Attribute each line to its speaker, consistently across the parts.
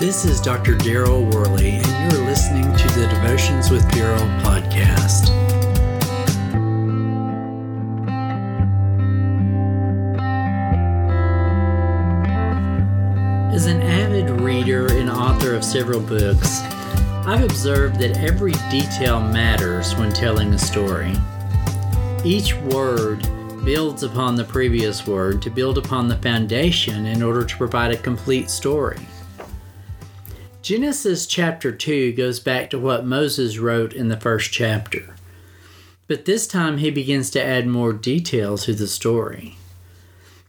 Speaker 1: This is Dr. Daryl Worley, and you're listening to the Devotions with Daryl podcast. As an avid reader and author of several books, I've observed that every detail matters when telling a story. Each word builds upon the previous word to build upon the foundation in order to provide a complete story. Genesis chapter 2 goes back to what Moses wrote in the first chapter, but this time he begins to add more detail to the story.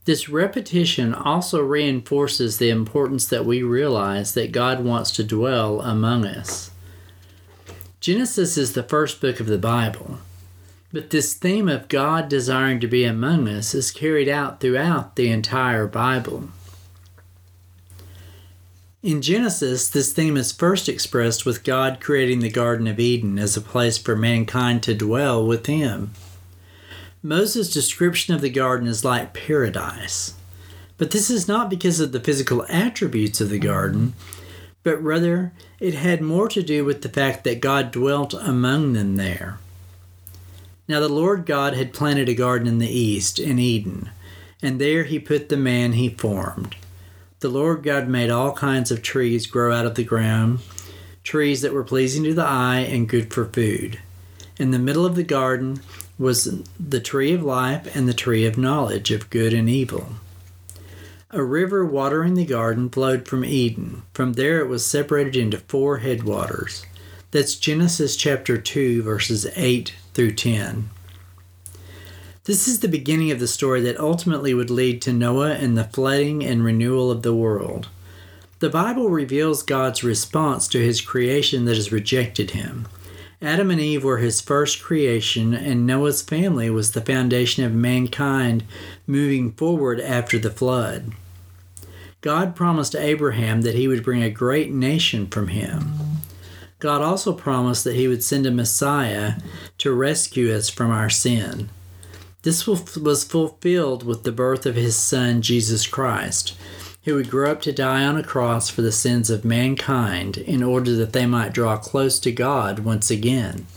Speaker 1: This repetition also reinforces the importance that we realize that God wants to dwell among us. Genesis is the first book of the Bible, but this theme of God desiring to be among us is carried out throughout the entire Bible. In Genesis, this theme is first expressed with God creating the Garden of Eden as a place for mankind to dwell with Him. Moses' description of the garden is like paradise. But this is not because of the physical attributes of the garden, but rather it had more to do with the fact that God dwelt among them there. Now the Lord God had planted a garden in the east, in Eden, and there he put the man he formed. The Lord God made all kinds of trees grow out of the ground, trees that were pleasing to the eye and good for food. In the middle of the garden was the tree of life and the tree of knowledge of good and evil. A river watering the garden flowed from Eden. From there it was separated into four headwaters. That's Genesis chapter 2, verses 8 through 10. This is the beginning of the story that ultimately would lead to Noah and the flooding and renewal of the world. The Bible reveals God's response to his creation that has rejected him. Adam and Eve were his first creation, and Noah's family was the foundation of mankind moving forward after the flood. God promised Abraham that he would bring a great nation from him. God also promised that he would send a Messiah to rescue us from our sin. This was fulfilled with the birth of his son, Jesus Christ, who would grow up to die on a cross for the sins of mankind in order that they might draw close to God once again.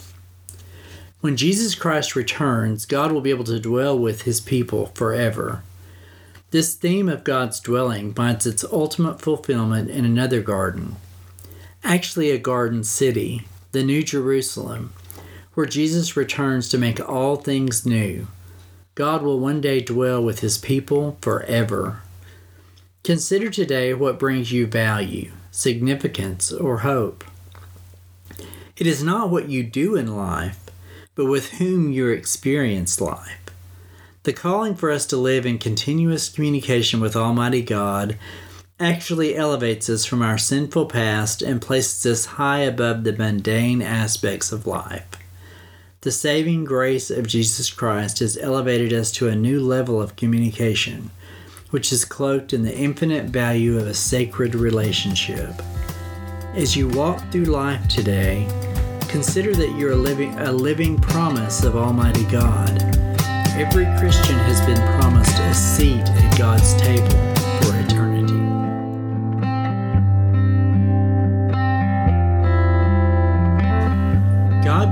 Speaker 1: When Jesus Christ returns, God will be able to dwell with his people forever. This theme of God's dwelling finds its ultimate fulfillment in another garden, actually, a garden city, the New Jerusalem, where Jesus returns to make all things new. God will one day dwell with his people forever. Consider today what brings you value, significance, or hope. It is not what you do in life, but with whom you experience life. The calling for us to live in continuous communication with Almighty God actually elevates us from our sinful past and places us high above the mundane aspects of life. The saving grace of Jesus Christ has elevated us to a new level of communication, which is cloaked in the infinite value of a sacred relationship. As you walk through life today, consider that you're living, a living promise of Almighty God. Every Christian has been promised a seat at God's table for eternity.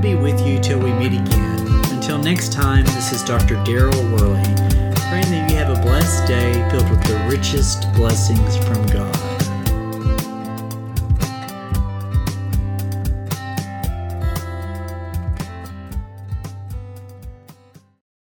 Speaker 1: Be with you till we meet again. Until next time, this is Dr. Daryl Worley, praying that you have a blessed day filled with the richest blessings from God.